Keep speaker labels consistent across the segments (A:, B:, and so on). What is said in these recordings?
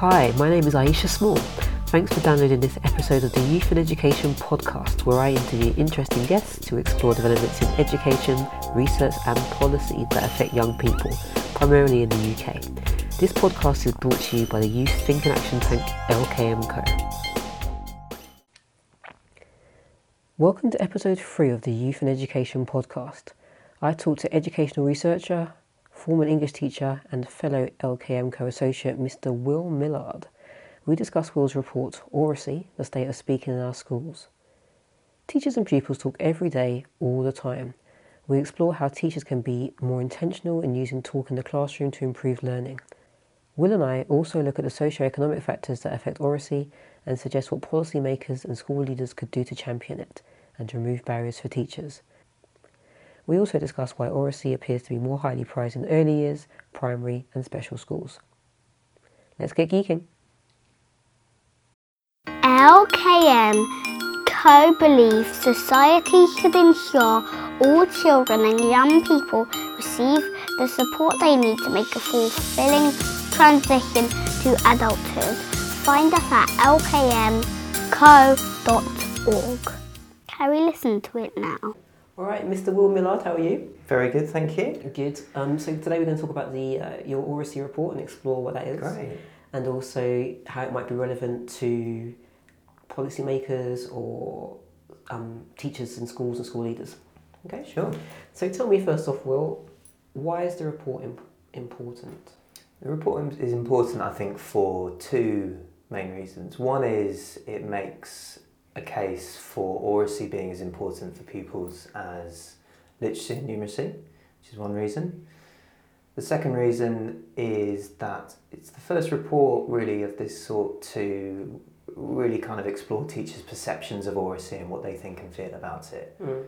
A: Hi, my name is Iesha Small. Thanks for downloading this episode of the Youth and Education podcast, where I interview interesting guests to explore developments in education, research, and policy that affect young people, primarily in the UK. This podcast is brought to you by the Youth Think and Action Tank LKM Co. Welcome to episode three of the Youth and Education podcast. I talk to educational researcher, former English teacher, and fellow LKM co associate Mr. Will Millard. We discuss Will's report, Oracy, the state of speaking in our schools. Teachers and pupils talk every day, all the time. We explore how teachers can be more intentional in using talk in the classroom to improve learning. Will and I also look at the socio-economic factors that affect oracy and suggest what policymakers and school leaders could do to champion it and to remove barriers for teachers. We also discuss why oracy appears to be more highly prized in early years, primary, and special schools. Let's get geeking.
B: LKM Co believes society should ensure all children and young people receive the support they need to make a fulfilling transition to adulthood. Find us at lkmco.org. Can we listen to it now?
A: All right, Mr. Will Millard, how are you?
C: Very good, thank you.
A: Good. Um, so today we're going to talk about the uh, your oracy report and explore what that is,
C: Great.
A: and also how it might be relevant to policymakers or um, teachers in schools and school leaders. Okay.
C: Sure.
A: So tell me first off, Will, why is the report imp- important?
C: The report is important, I think, for two main reasons. One is it makes a case for oracy being as important for pupils as literacy and numeracy, which is one reason. The second reason is that it's the first report really of this sort to really kind of explore teachers' perceptions of oracy and what they think and feel about it.
A: Mm.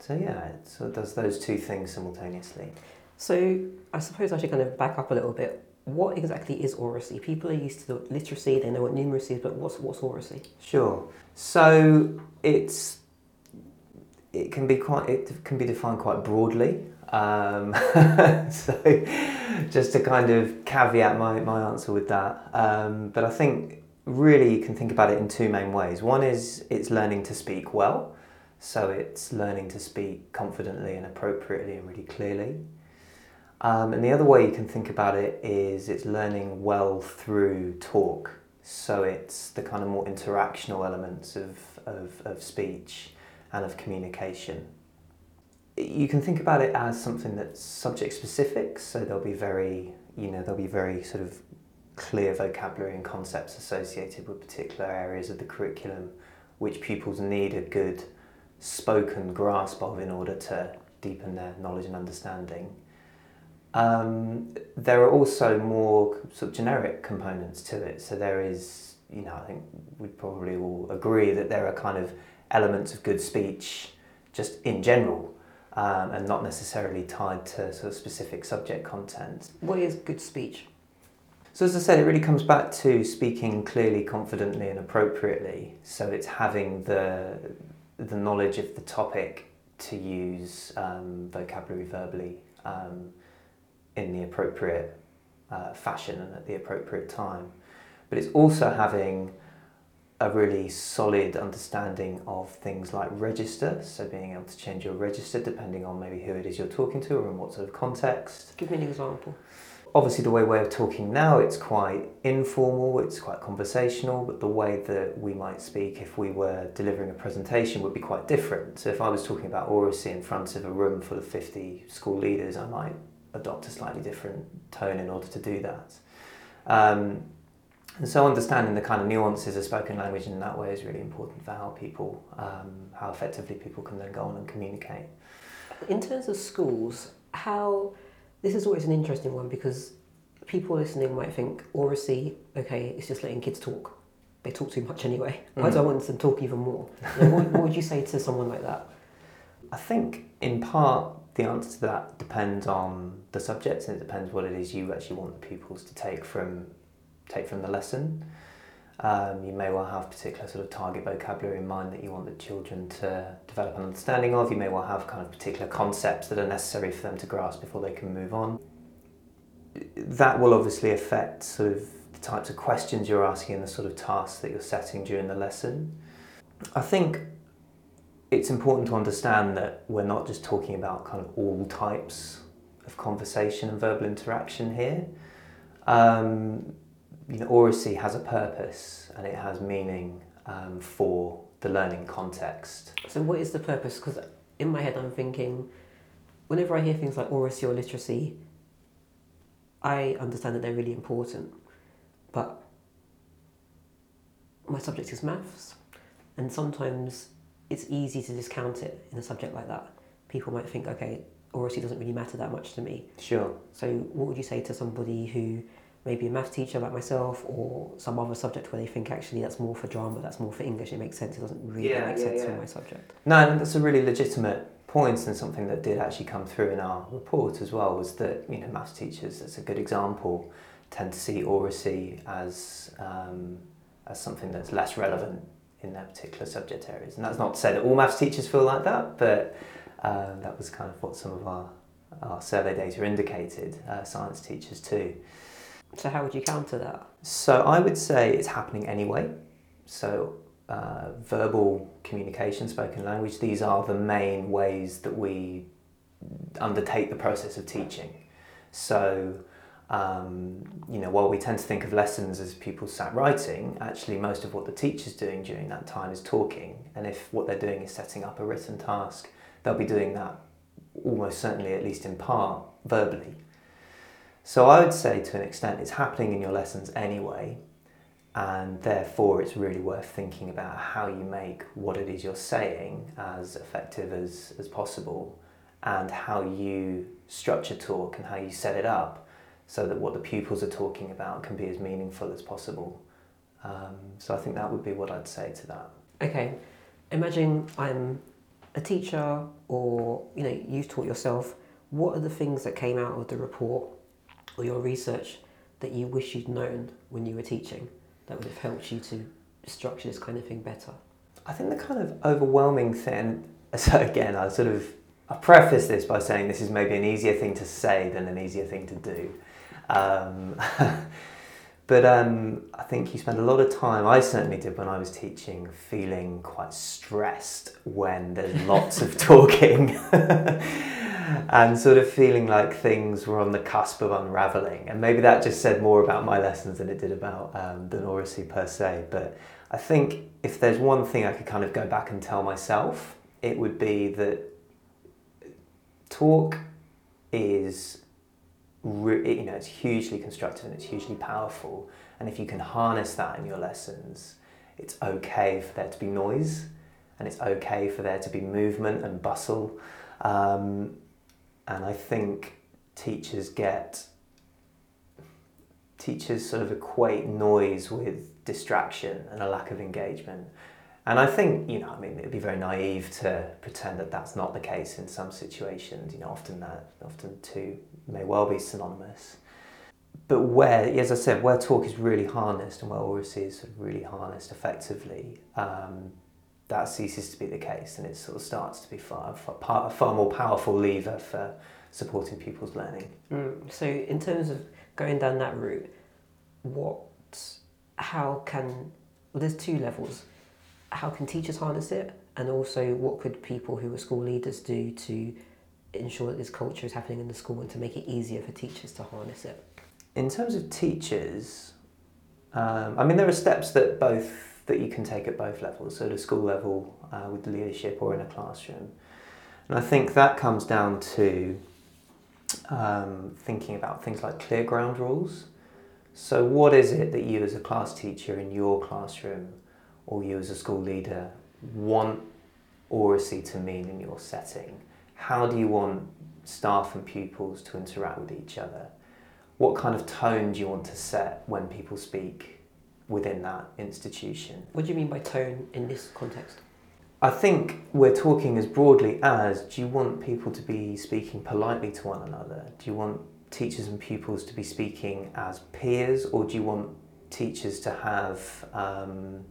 C: So yeah, it sort of does those two things simultaneously.
A: So I suppose I should kind of back up a little bit. What exactly is oracy? People are used to the literacy; they know what numeracy is, but what's what's oracy?
C: Sure. So it's it can be quite it can be defined quite broadly. Um, so just to kind of caveat my, my answer with that, um, but I think really you can think about it in two main ways. One is it's learning to speak well, so it's learning to speak confidently and appropriately and really clearly. Um, and the other way you can think about it is it's learning well through talk. So it's the kind of more interactional elements of, of, of speech and of communication. You can think about it as something that's subject specific, so there'll be very, you know, there'll be very sort of clear vocabulary and concepts associated with particular areas of the curriculum which pupils need a good spoken grasp of in order to deepen their knowledge and understanding. Um, there are also more sort of generic components to it. So there is, you know, I think we probably all agree that there are kind of elements of good speech just in general um, and not necessarily tied to sort of specific subject content.
A: What is good speech?
C: So as I said, it really comes back to speaking clearly, confidently, and appropriately. So it's having the the knowledge of the topic to use um, vocabulary verbally um, in the appropriate uh, fashion and at the appropriate time. But it's also having a really solid understanding of things like register, so being able to change your register depending on maybe who it is you're talking to or in what sort of context.
A: Give me an example.
C: Obviously, the way we're talking now, it's quite informal, it's quite conversational, but the way that we might speak if we were delivering a presentation would be quite different. So, if I was talking about oracy in front of a room full of 50 school leaders, I might adopt a slightly different tone in order to do that. Um, and so understanding the kind of nuances of spoken language in that way is really important for how people, um, how effectively people can then go on and communicate.
A: In terms of schools, how this is always an interesting one because people listening might think oracy, okay, it's just letting kids talk. They talk too much anyway. Why do I want them to talk even more? You know, what, what would you say to someone like that?
C: I think in part the answer to that depends on the subject and it depends what it is you actually want the pupils to take from take from the lesson. Um, you may well have particular sort of target vocabulary in mind that you want the children to develop an understanding of. You may well have kind of particular concepts that are necessary for them to grasp before they can move on. That will obviously affect sort of the types of questions you're asking and the sort of tasks that you're setting during the lesson. I think it's important to understand that we're not just talking about kind of all types of conversation and verbal interaction here. Um, you know, oracy has a purpose and it has meaning um, for the learning context.
A: So, what is the purpose? Because in my head, I'm thinking, whenever I hear things like oracy or literacy, I understand that they're really important, but my subject is maths, and sometimes it's easy to discount it in a subject like that. People might think, okay, oracy doesn't really matter that much to me.
C: Sure.
A: So, what would you say to somebody who maybe a math teacher like myself or some other subject where they think actually that's more for drama, that's more for English, it makes sense, it doesn't really
C: Yeah,
A: make
C: yeah,
A: sense
C: yeah.
A: for my subject.
C: No, and that's a really legitimate point and something that did actually come through in our report as well was that, you know, maths teachers, that's a good example, tend to see oracy as, um, as something that's less relevant in their particular subject areas. And that's not to say that all maths teachers feel like that, but um, that was kind of what some of our, our survey data indicated, uh, science teachers too.
A: So, how would you counter that?
C: So I would say it's happening anyway. So uh, verbal communication, spoken language, these are the main ways that we undertake the process of teaching. So um, you know, while we tend to think of lessons as people sat writing, actually most of what the teacher's doing during that time is talking. And if what they're doing is setting up a written task, they'll be doing that almost certainly, at least in part, verbally. So I would say to an extent it's happening in your lessons anyway, and therefore it's really worth thinking about how you make what it is you're saying as effective as, as possible and how you structure talk and how you set it up so that what the pupils are talking about can be as meaningful as possible. Um, so I think that would be what I'd say to that.
A: Okay, imagine I'm a teacher or you know you've taught yourself. What are the things that came out of the report or your research that you wish you'd known when you were teaching that would have helped you to structure this kind of thing better?
C: I think the kind of overwhelming thing, so again, I sort of I preface this by saying this is maybe an easier thing to say than an easier thing to do. Um, but um, I think you spend a lot of time, I certainly did when I was teaching, feeling quite stressed when there's lots of talking and sort of feeling like things were on the cusp of unraveling. And maybe that just said more about my lessons than it did about um, the oracy per se. But I think if there's one thing I could kind of go back and tell myself, it would be that talk is you know it's hugely constructive and it's hugely powerful. And if you can harness that in your lessons it's okay for there to be noise and it's okay for there to be movement and bustle. Um, and I think teachers get teachers sort of equate noise with distraction and a lack of engagement and I think, you know, I mean, it'd be very naive to pretend that that's not the case in some situations. You know, often that, often two may well be synonymous. But where, as I said, where talk is really harnessed and where oracy is really harnessed effectively, um, that ceases to be the case and it sort of starts to be far, far, far more powerful lever for supporting people's learning.
A: Mm. So, in terms of going down that route, what, how can, well, there's two levels how can teachers harness it? And also what could people who are school leaders do to ensure that this culture is happening in the school and to make it easier for teachers to harness it?
C: In terms of teachers um, i mean there are steps that both that you can take at both levels so at a school level uh, with leadership or in a classroom. And i think that comes down to um, thinking about things like clear ground rules. So what is it that you as a class teacher in your classroom or you as a school leader want oracy to mean in your setting? How do you want staff and pupils to interact with each other? What kind of tone do you want to set when people speak within that institution?
A: What do you mean by tone in this context?
C: I think we're talking as broadly as do you want people to be speaking politely to one another? Do you want teachers and pupils to be speaking as peers, or do you want teachers to have um,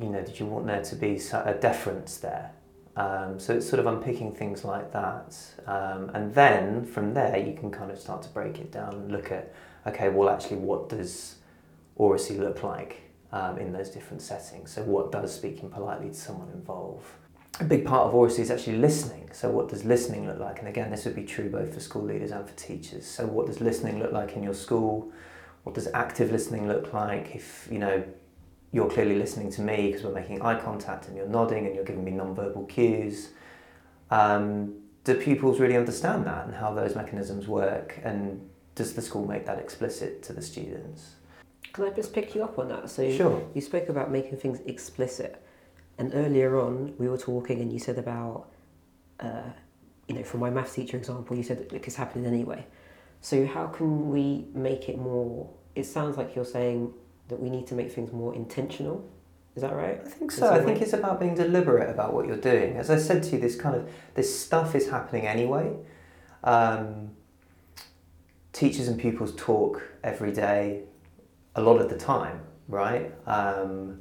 C: you know, did you want there to be a deference there? Um, so it's sort of unpicking things like that. Um, and then from there, you can kind of start to break it down and look at, okay, well, actually, what does oracy look like um, in those different settings? So, what does speaking politely to someone involve? A big part of oracy is actually listening. So, what does listening look like? And again, this would be true both for school leaders and for teachers. So, what does listening look like in your school? What does active listening look like? If you know you're clearly listening to me because we're making eye contact and you're nodding and you're giving me non-verbal cues. Um, do pupils really understand that and how those mechanisms work? And does the school make that explicit to the students?
A: Can I just pick you up on that? So
C: Sure.
A: you spoke about making things explicit, and earlier on we were talking, and you said about, uh, you know, for my maths teacher example, you said look, it's happening anyway. So how can we make it more? It sounds like you're saying that we need to make things more intentional. Is that right?
C: I think so. I
A: some
C: think it's about being deliberate about what you're doing. As I said to you, this kind of this stuff is happening anyway. Um, teachers and pupils talk every day, a lot of the time, right? Um,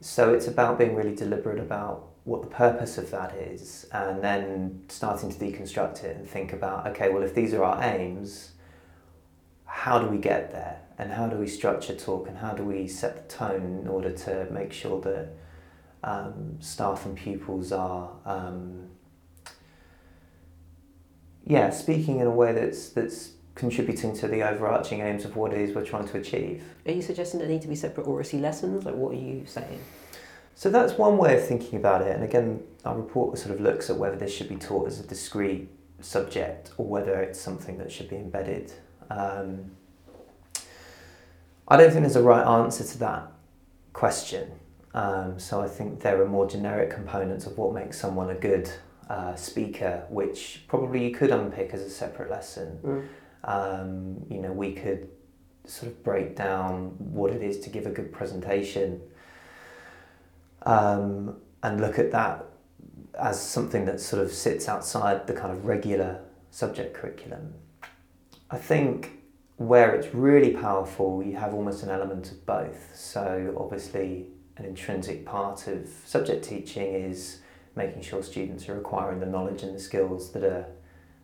C: so it's about being really deliberate about what the purpose of that is, and then starting to deconstruct it and think about, okay, well, if these are our aims, how do we get there? And how do we structure talk? And how do we set the tone in order to make sure that um, staff and pupils are, um, yeah, speaking in a way that's that's contributing to the overarching aims of what it is we're trying to achieve.
A: Are you suggesting there need to be separate oracy lessons? Like, what are you saying?
C: So that's one way of thinking about it. And again, our report sort of looks at whether this should be taught as a discrete subject or whether it's something that should be embedded. Um, I don't think there's a right answer to that question. Um, so I think there are more generic components of what makes someone a good uh, speaker, which probably you could unpick as a separate lesson.
A: Mm.
C: Um, you know, we could sort of break down what it is to give a good presentation um, and look at that as something that sort of sits outside the kind of regular subject curriculum. I think where it's really powerful, you have almost an element of both. So, obviously, an intrinsic part of subject teaching is making sure students are acquiring the knowledge and the skills that are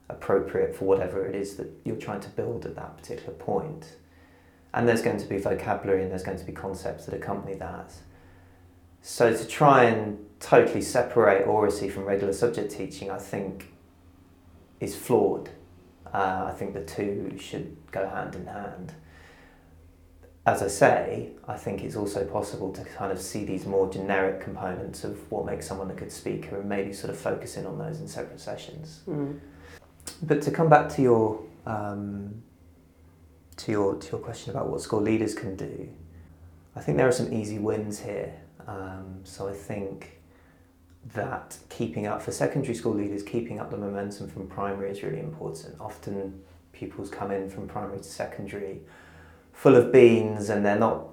C: appropriate for whatever it is that you're trying to build at that particular point. And there's going to be vocabulary and there's going to be concepts that accompany that. So to try and totally separate oracy from regular subject teaching, I think, is flawed. Uh, I think the two should go hand in hand. As I say, I think it's also possible to kind of see these more generic components of what makes someone a good speaker and maybe sort of focus in on those in separate sessions.
A: Mm.
C: But to come back to your um, to your to your question about what school leaders can do, I think there are some easy wins here. Um, so I think that keeping up for secondary school leaders, keeping up the momentum from primary is really important. Often pupils come in from primary to secondary full of beans and they're not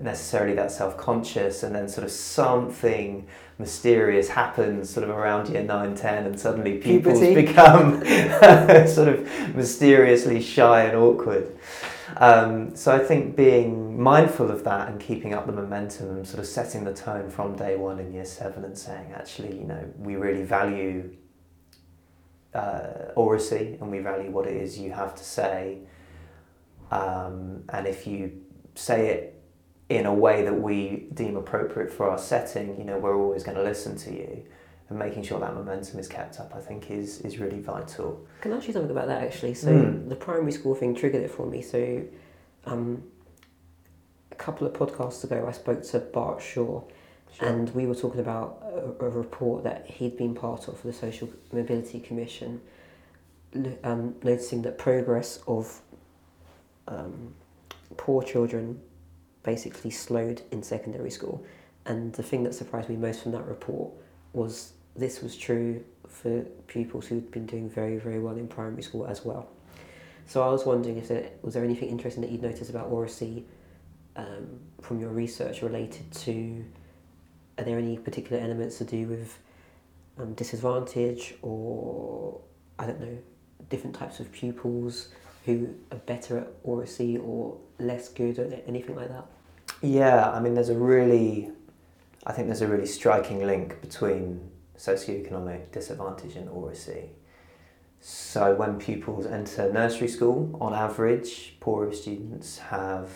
C: necessarily that self-conscious and then sort of something mysterious happens sort of around year 9 10 and suddenly pupils
A: Puberty.
C: become sort of mysteriously shy and awkward um, so i think being mindful of that and keeping up the momentum and sort of setting the tone from day one in year 7 and saying actually you know we really value uh, oracy and we value what it is you have to say um, and if you say it in a way that we deem appropriate for our setting, you know, we're always going to listen to you. And making sure that momentum is kept up, I think, is, is really vital.
A: Can I ask you something about that actually? So
C: Mm.
A: the primary school thing triggered it for me. So um, a couple of podcasts ago, I spoke to Bart Shaw, and we were talking about a, a report that he'd been part of for the Social Mobility Commission, um, noticing that progress of um, poor children basically slowed in secondary school. And the thing that surprised me most from that report was this was true for pupils who'd been doing very, very well in primary school as well. So I was wondering if there was there anything interesting that you'd noticed about oracy um, from your research related to are there any particular elements to do with um, disadvantage or I don't know different types of pupils who are better at oracy or less good or anything like that?
C: Yeah, I mean, there's a really, I think there's a really striking link between socioeconomic disadvantage in oracy. So when pupils enter nursery school, on average, poorer students have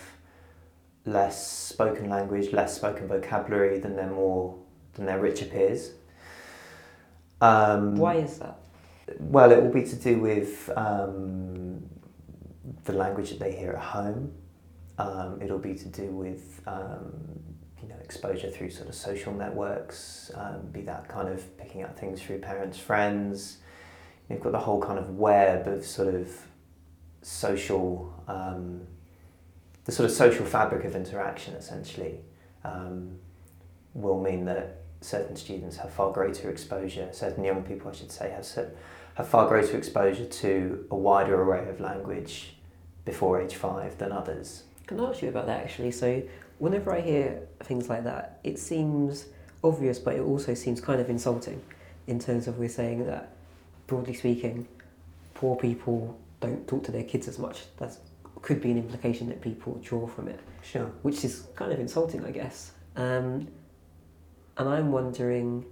C: less spoken language, less spoken vocabulary than their more than their richer peers.
A: Um, Why is that?
C: Well, it will be to do with um, the language that they hear at home. Um, it'll be to do with um, you know exposure through sort of social networks, um, be that kind of picking up things through parents, friends. You've got the whole kind of web of sort of social, um, the sort of social fabric of interaction essentially um, will mean that certain students have far greater exposure, certain young people I should say have, have far greater exposure to a wider array of language before age five than others.
A: Can I ask you about that actually? So whenever I hear things like that, it seems obvious, but it also seems kind of insulting in terms of we're saying that, broadly speaking, poor people don't talk to their kids as much. That could be an implication that people draw from it.
C: Sure.
A: Which is kind of insulting, I guess. Um, and I'm wondering,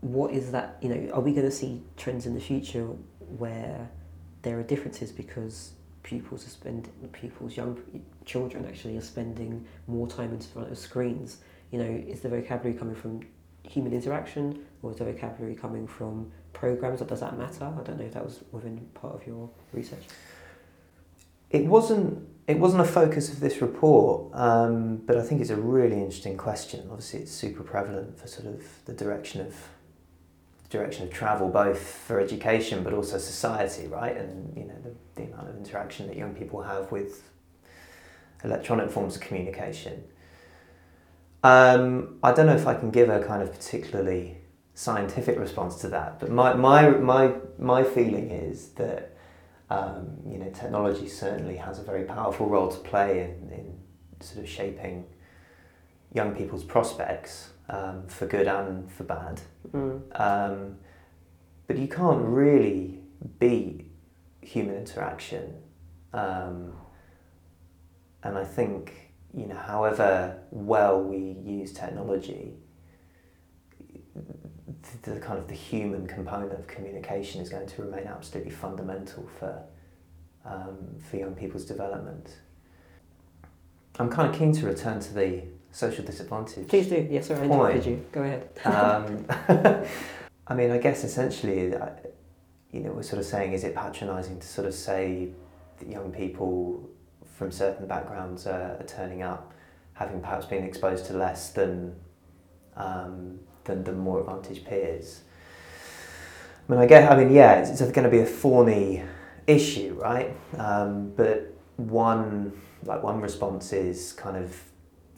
A: what is that? You know, are we going to see trends in the future where there are differences because pupils are spending pupils young children actually are spending more time in front of screens. You know is the vocabulary coming from human interaction or is the vocabulary coming from programs or does that matter? I don't know if that was within part of your research.
C: It wasn't it wasn't a focus of this report um, but i think it's a really interesting question. Obviously it's super prevalent for sort of the direction of direction of travel, both for education but also society, right? And you know the, the amount of interaction that young people have with electronic forms of communication. Um, I don't know if I can give a kind of particularly scientific response to that, but my my my my feeling is that um, you know technology certainly has a very powerful role to play in, in sort of shaping young people's prospects um, for good and for bad. Mm. Um, but you can't really beat human interaction. Um, and I think, you know, however well we use technology, the, the kind of the human component of communication is going to remain absolutely fundamental for um, for young people's development. I'm kind of keen to return to the social disadvantage.
A: Please do. Yes, sorry, I interrupted you. Go ahead.
C: um, I mean, I guess essentially, you know, we're sort of saying, is it patronising to sort of say that young people from certain backgrounds are, are turning up, having perhaps been exposed to less than um, than the more advantaged peers? I mean, I guess, I mean, yeah, it's, it's going to be a thorny issue, right? Um, but one, like one response is kind of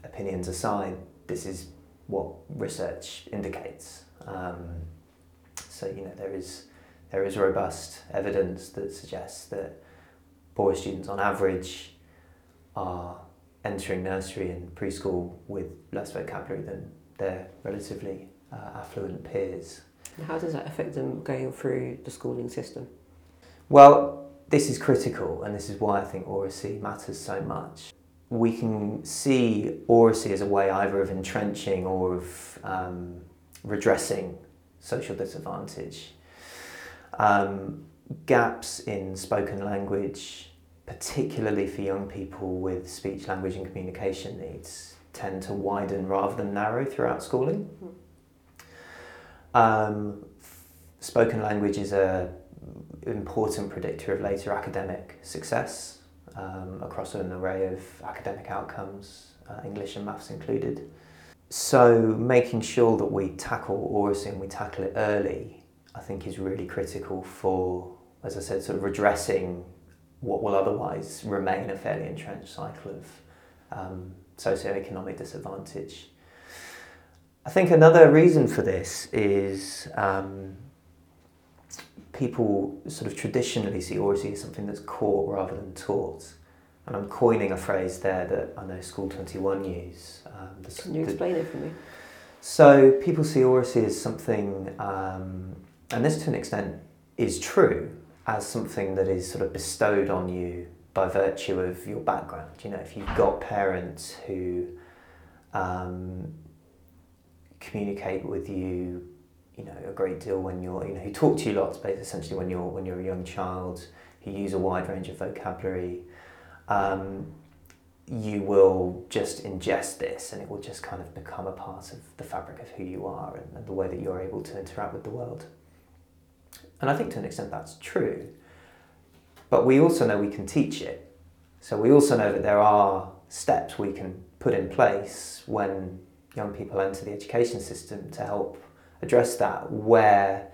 C: opinions aside, this is what research indicates. Um, so you know there is there is robust evidence that suggests that poor students on average are entering nursery and preschool with less vocabulary than their relatively uh, affluent peers.
A: how does that affect them going through the schooling system?
C: Well, this is critical, and this is why I think oracy matters so much we can see oracy as a way either of entrenching or of um, redressing social disadvantage. Um, gaps in spoken language, particularly for young people with speech, language, and communication needs, tend to widen rather than narrow throughout schooling. Um, spoken language is a important predictor of later academic success um, across an array of academic outcomes, uh, English and maths included. So making sure that we tackle oracy and we tackle it early, I think is really critical for, as I said, sort of redressing what will otherwise remain a fairly entrenched cycle of um, socioeconomic disadvantage. I think another reason for this is um, people sort of traditionally see oracy as something that's caught rather than taught. And I'm coining a phrase there that I know School 21 use.
A: Um, the, Can you explain the, it for me?
C: So people see oracy as something, um, and this to an extent is true, as something that is sort of bestowed on you by virtue of your background. You know, if you've got parents who um, communicate with you you know a great deal when you're you know who talk to you lots, but essentially when you're when you're a young child who use a wide range of vocabulary. Um, you will just ingest this and it will just kind of become a part of the fabric of who you are and, and the way that you're able to interact with the world. And I think to an extent that's true. But we also know we can teach it. So we also know that there are steps we can put in place when young people enter the education system to help address that where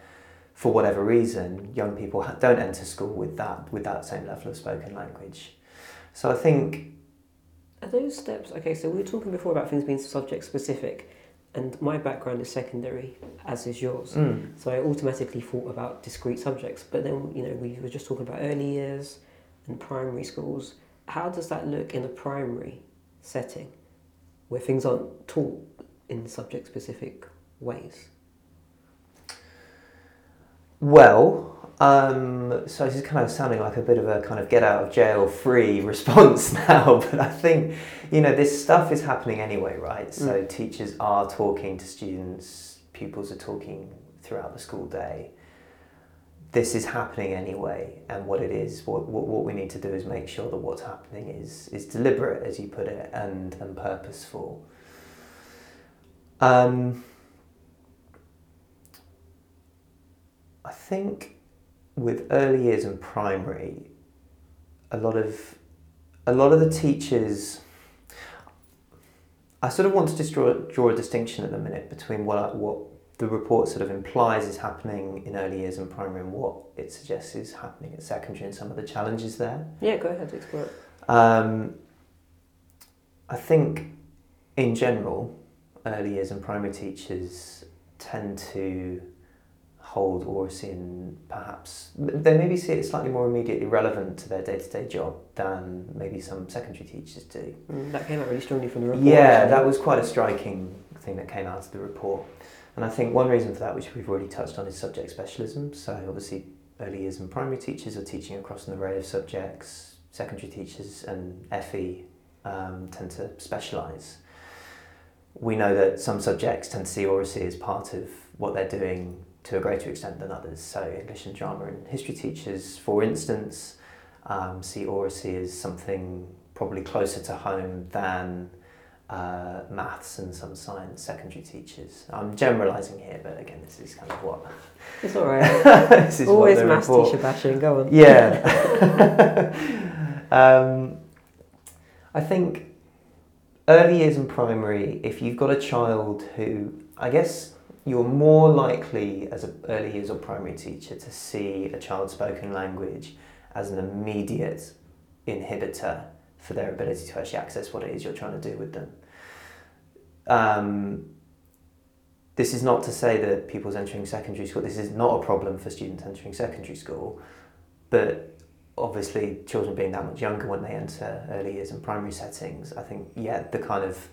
C: for whatever reason young people don't enter school with that with that same level of spoken language. So I think
A: are those steps okay? So we were talking before about things being subject specific, and my background is secondary, as is yours.
C: Mm.
A: So I automatically thought about discrete subjects. But then you know we were just talking about early years and primary schools. How does that look in a primary setting, where things aren't taught in subject specific ways?
C: Well, um, so this is kind of sounding like a bit of a kind of get out of jail free response now, but I think you know this stuff is happening anyway, right? So mm. teachers are talking to students, pupils are talking throughout the school day. This is happening anyway, and what it is, what, what, what we need to do is make sure that what's happening is is deliberate, as you put it, and and purposeful. Um, I think with early years and primary, a lot of a lot of the teachers. I sort of want to just draw, draw a distinction at the minute between what what the report sort of implies is happening in early years and primary and what it suggests is happening at secondary and some of the challenges there.
A: Yeah, go ahead, explore it.
C: Um, I think, in general, early years and primary teachers tend to hold oracy in perhaps they maybe see it slightly more immediately relevant to their day-to-day job than maybe some secondary teachers do.
A: Mm, that came out really strongly from the report.
C: Yeah, that was quite a striking thing that came out of the report. And I think one reason for that, which we've already touched on, is subject specialism. So obviously early years and primary teachers are teaching across an array of subjects. Secondary teachers and FE um, tend to specialise. We know that some subjects tend to see oracy as part of what they're doing to a greater extent than others. So English and drama and history teachers, for instance, um, see oracy as something probably closer to home than uh, maths and some science secondary teachers. I'm generalising here, but again, this is kind of what.
A: It's all right. this is Always maths teacher bashing. Go on.
C: Yeah. um, I think early years in primary, if you've got a child who, I guess, you're more likely as an early years or primary teacher to see a child's spoken language as an immediate inhibitor for their ability to actually access what it is you're trying to do with them. Um, this is not to say that people's entering secondary school, this is not a problem for students entering secondary school, but obviously children being that much younger when they enter early years and primary settings, I think, yeah, the kind of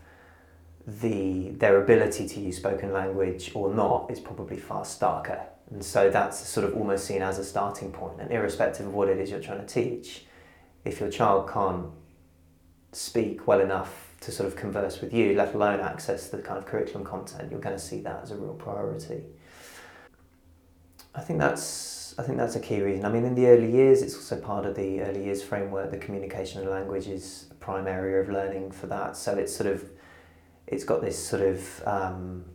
C: the their ability to use spoken language or not is probably far starker. And so that's sort of almost seen as a starting point. And irrespective of what it is you're trying to teach, if your child can't speak well enough to sort of converse with you, let alone access the kind of curriculum content, you're going to see that as a real priority. I think that's I think that's a key reason. I mean, in the early years, it's also part of the early years framework. The communication and language is a prime area of learning for that. So it's sort of it's got this sort of um,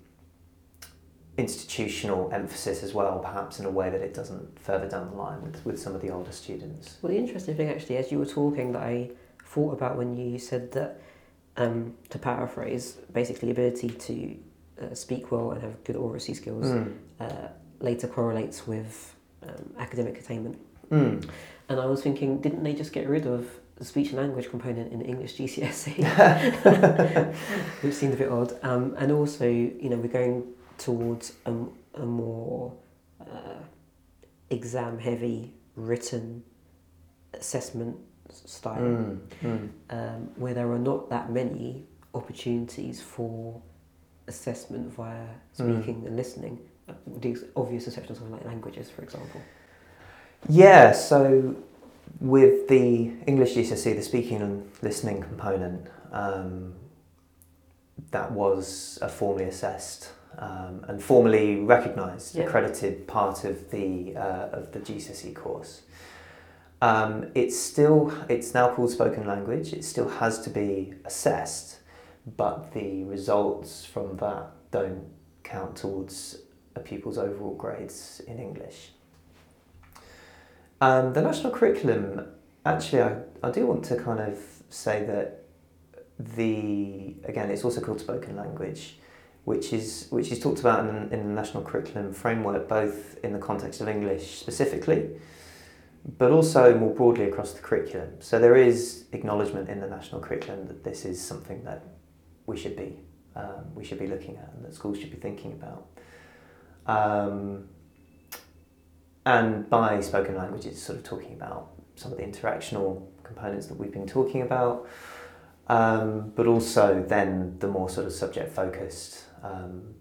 C: institutional emphasis as well, perhaps in a way that it doesn't further down the line with, with some of the older students.
A: Well, the interesting thing actually, as you were talking, that I thought about when you said that, um, to paraphrase, basically ability to uh, speak well and have good oracy skills mm. uh, later correlates with um, academic attainment.
C: Mm.
A: And I was thinking, didn't they just get rid of the speech and language component in English GCSE, which seemed a bit odd. Um, and also, you know, we're going towards a, a more uh, exam heavy written assessment style
C: mm, mm.
A: Um, where there are not that many opportunities for assessment via mm. speaking mm. and listening. Uh, the obvious exception of something like languages, for example.
C: Yeah, so with the English GCSE, the speaking and listening component, um, that was a formally assessed um, and formally recognised,
A: Yeah.
C: accredited part of the uh, of the GCSE course. Um, it's still it's now called spoken language. It still has to be assessed, but the results from that don't count towards a pupil's overall grades in English. Um, the national curriculum, actually, I, I do want to kind of say that the again, it's also called spoken language, which is which is talked about in, in the national curriculum framework, both in the context of English specifically, but also more broadly across the curriculum. So there is acknowledgement in the national curriculum that this is something that we should be um, we should be looking at and that schools should be thinking about. Um, and by spoken language, it's sort of talking about some of the interactional components that we've been talking about, um, but also then the more sort of subject focused um,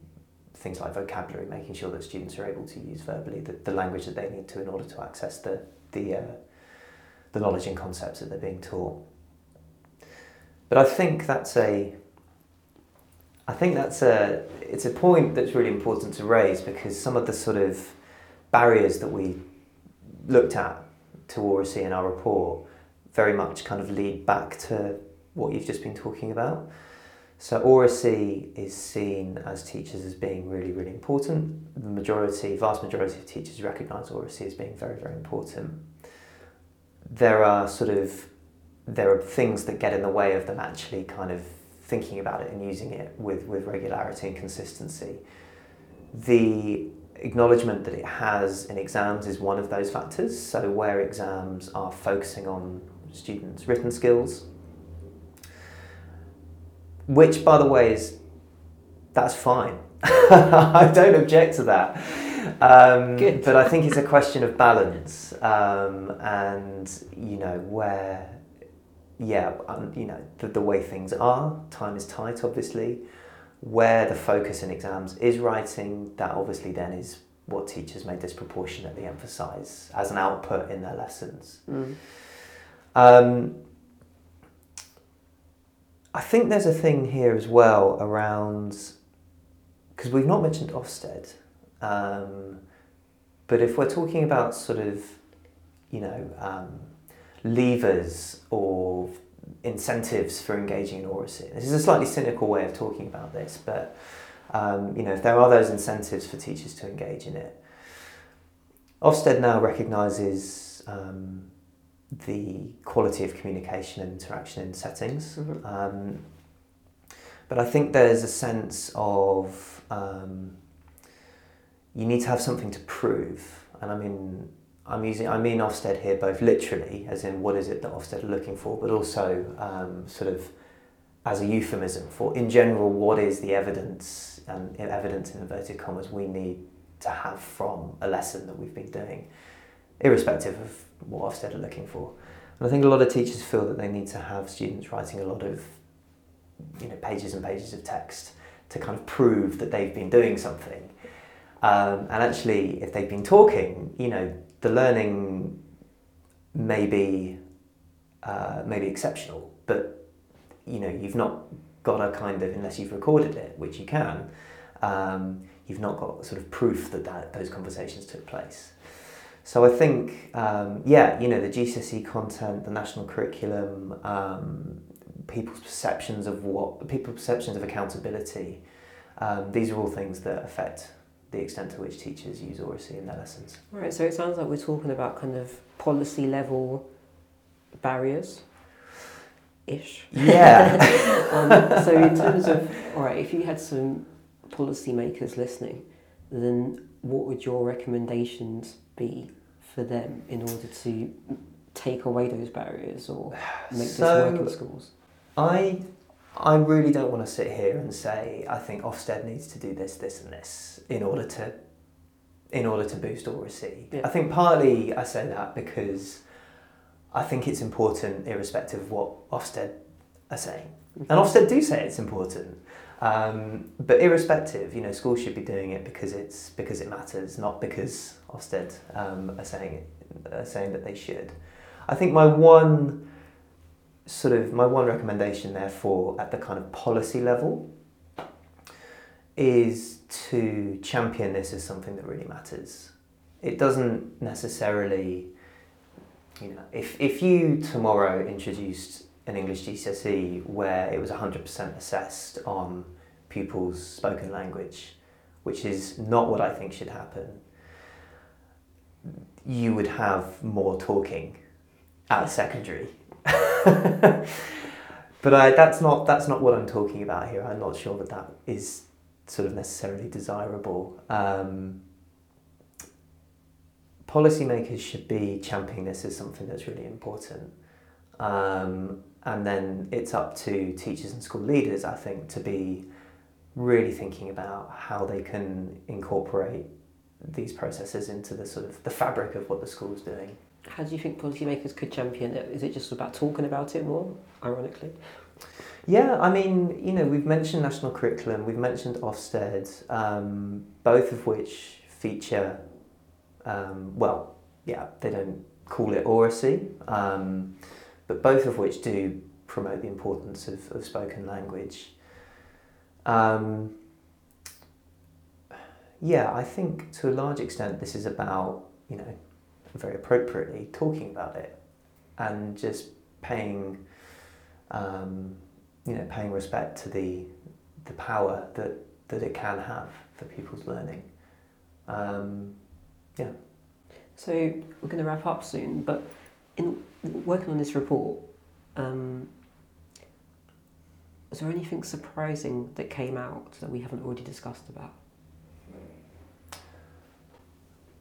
C: things like vocabulary, making sure that students are able to use verbally the, the language that they need to in order to access the the uh, the knowledge and concepts that they're being taught. But I think that's a I think that's a it's a point that's really important to raise because some of the sort of barriers that we looked at to oracy in our report very much kind of lead back to what you've just been talking about. So oracy is seen as teachers as being really, really important. The majority, vast majority of teachers recognise oracy as being very, very important. There are sort of there are things that get in the way of them actually kind of thinking about it and using it with, with regularity and consistency. The acknowledgement that it has in exams is one of those factors. So, where exams are focusing on students' written skills, which, by the way, is that's fine. I don't object to that. Um,
A: Good.
C: But I think it's a question of balance, um, and you know where, yeah, um, you know the, the way things are. Time is tight, obviously. Where the focus in exams is writing, that obviously then is what teachers may disproportionately emphasise as an output in their lessons.
A: Mm.
C: Um, I think there's a thing here as well around because we've not mentioned Ofsted, um, but if we're talking about sort of, you know, um, levers or incentives for engaging in oracy, this is a slightly cynical way of talking about this, but um, you know, if there are those incentives for teachers to engage in it, Ofsted now recognises um, the quality of communication and interaction in settings.
A: Mhm.
C: Um, but I think there's a sense of um, you need to have something to prove, and I mean I'm using I mean Ofsted here both literally, as in what is it that Ofsted are looking for, but also um, sort of as a euphemism for in general what is the evidence and evidence in inverted commas we need to have from a lesson that we've been doing, irrespective of what Ofsted are looking for. And I think a lot of teachers feel that they need to have students writing a lot of you know pages and pages of text to kind of prove that they've been doing something. Um, and actually, if they've been talking, you know, the learning may be uh, maybe exceptional, but you know, you've not got a kind of unless you've recorded it, which you can. Um, you've not got sort of proof that, that those conversations took place. So I think, um, yeah, you know, the GCSE content, the national curriculum, um, people's perceptions of what people's perceptions of accountability. Um, these are all things that affect the extent to which teachers use oracy in their lessons.
A: Right, so it sounds like we're talking about kind of policy level barriers ish.
C: Yeah.
A: um, so in terms of all right, if you had some policymakers listening, then what would your recommendations be for them in order to take away those barriers or make this work in schools?
C: I I really don't want to sit here and say I think Ofsted needs to do this, this, and this in order to in order to boost oracy.
A: Yeah.
C: I think partly I say that because I think it's important, irrespective of what Ofsted are saying, and Ofsted do say it's important. Um, but irrespective, you know, schools should be doing it because it's because it matters, not because Ofsted um, are saying it, are saying that they should. I think my one sort of my one recommendation therefore at the kind of policy level is to champion this as something that really matters. It doesn't necessarily, you know, if, if you tomorrow introduced an English GCSE where it was 100% assessed on pupils' spoken language, which is not what I think should happen, you would have more talking at secondary. but I, that's not that's not what I'm talking about here. I'm not sure that that is sort of necessarily desirable. Um, policymakers should be championing this as something that's really important. Um, and then it's up to teachers and school leaders, I think, to be really thinking about how they can incorporate these processes into the sort of the fabric of what the school's doing.
A: How do you think policymakers could champion it? Is it just about talking about it more, ironically?
C: Yeah, I mean, you know, we've mentioned national curriculum, we've mentioned Ofsted, um, both of which feature, um, well, yeah, they don't call it oracy, um, but both of which do promote the importance of, of spoken language. Um, yeah, I think to a large extent this is about, you know, very appropriately talking about it and just paying, um, you know, paying respect to the, the power that, that it can have for people's learning. Um, yeah.
A: So we're going to wrap up soon, but in working on this report, um, was there anything surprising that came out that we haven't already discussed about?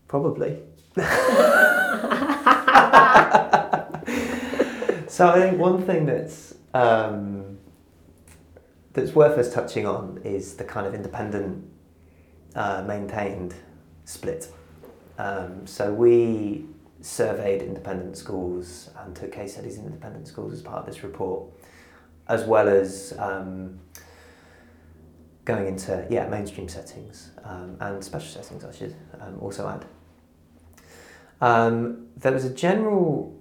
C: Probably. so I think one thing that's um, that's worth us touching on is the kind of independent uh, maintained split. Um, so we surveyed independent schools and took case studies in independent schools as part of this report, as well as um, going into yeah mainstream settings um, and special settings. I should um, also add. Um, there was a general,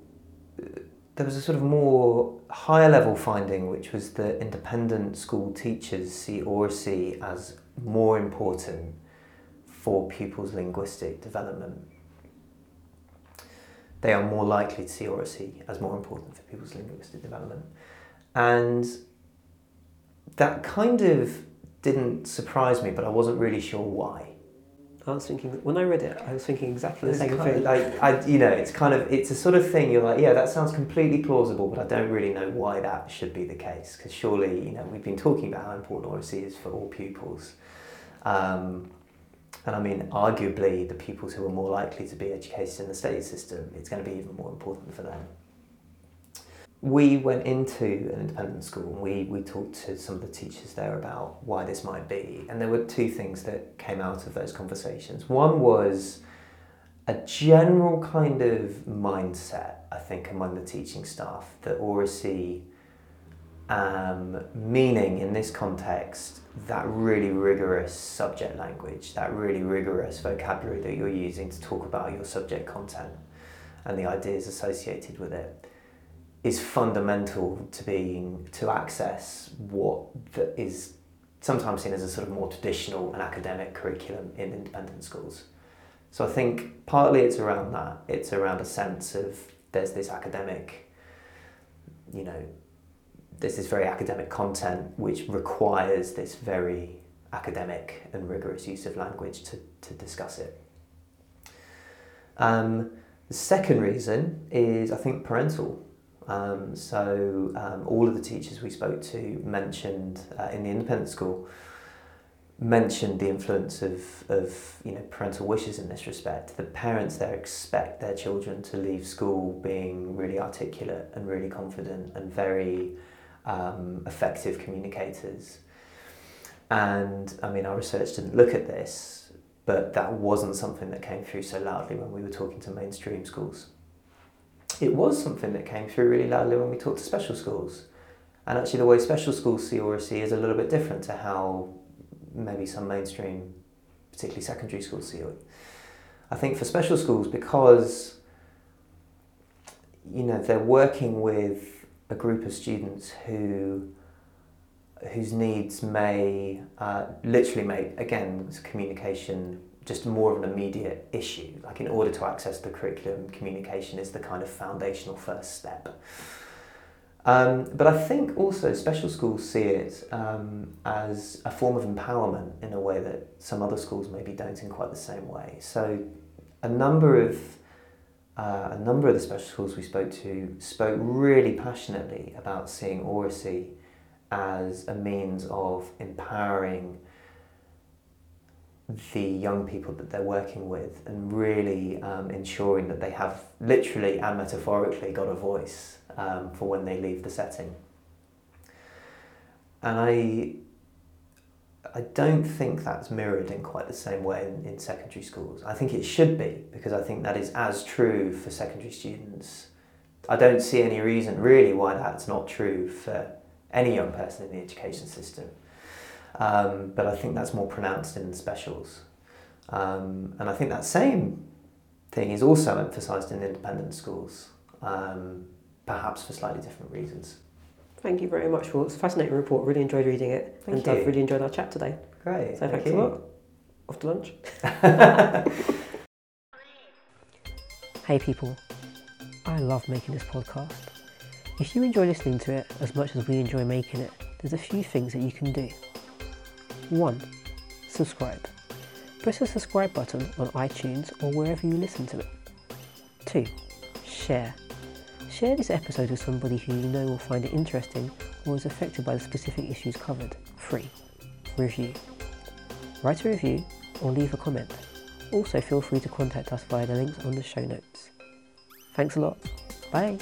C: there was a sort of more higher level finding, which was that independent school teachers see oracy as more important for pupils' linguistic development. They are more likely to see oracy as more important for pupils' linguistic development. And that kind of didn't surprise me, but I wasn't really sure why.
A: I was thinking when I read it, I was thinking exactly the same thing.
C: like I, you know, it's kind of it's a sort of thing. You're like, yeah, that sounds completely plausible, but I don't really know why that should be the case. Because surely, you know, we've been talking about how important oracy is for all pupils, um, and I mean, arguably, the pupils who are more likely to be educated in the state system, it's going to be even more important for them. We went into an independent school and we, we talked to some of the teachers there about why this might be. And there were two things that came out of those conversations. One was a general kind of mindset, I think, among the teaching staff that oracy, um, meaning in this context, that really rigorous subject language, that really rigorous vocabulary that you're using to talk about your subject content and the ideas associated with it is fundamental to being to access what is sometimes seen as a sort of more traditional and academic curriculum in independent schools. So I think partly it's around that. It's around a sense of there's this academic, you know, there's this very academic content which requires this very academic and rigorous use of language to, to discuss it. Um, the second reason is, I think, parental. Um, so um, all of the teachers we spoke to mentioned uh, in the independent school mentioned the influence of, of you know parental wishes in this respect. The parents there expect their children to leave school being really articulate and really confident and very um, effective communicators. And I mean, our research didn't look at this, but that wasn't something that came through so loudly when we were talking to mainstream schools. It was something that came through really loudly when we talked to special schools. And actually, the way special schools see oracy is a little bit different to how maybe some mainstream, particularly secondary schools, see it. I think for special schools, because you know they're working with a group of students who whose needs may uh, literally make again communication just more of an immediate issue. Like in order to access the curriculum, communication is the kind of foundational first step. Um, but I think also special schools see it um, as a form of empowerment in a way that some other schools maybe don't in quite the same way. So a number of uh, a number of the special schools we spoke to spoke really passionately about seeing Oracy as a means of empowering the young people that they're working with and really um, ensuring that they have literally and metaphorically got a voice um, for when they leave the setting. And I, I don't think that's mirrored in quite the same way in, in secondary schools. I think it should be because I think that is as true for secondary students. I don't see any reason really why that's not true for any young person in the education system. Um, but I think that's more pronounced in the specials. Um, and I think that same thing is also emphasised in independent schools, um, perhaps for slightly different reasons.
A: Thank you very much, Will. It's a fascinating report. Really enjoyed reading it.
C: Thank
A: and
C: you.
A: I've really enjoyed our chat today.
C: Great.
A: So
C: thank
A: thanks
C: you.
A: a lot. Off to lunch. hey people, I love making this podcast. If you enjoy listening to it as much as we enjoy making it, there's a few things that you can do. 1. Subscribe. Press the subscribe button on iTunes or wherever you listen to it. 2. Share. Share this episode with somebody who you know will find it interesting or is affected by the specific issues covered. 3. Review. Write a review or leave a comment. Also, feel free to contact us via the links on the show notes. Thanks a lot. Bye.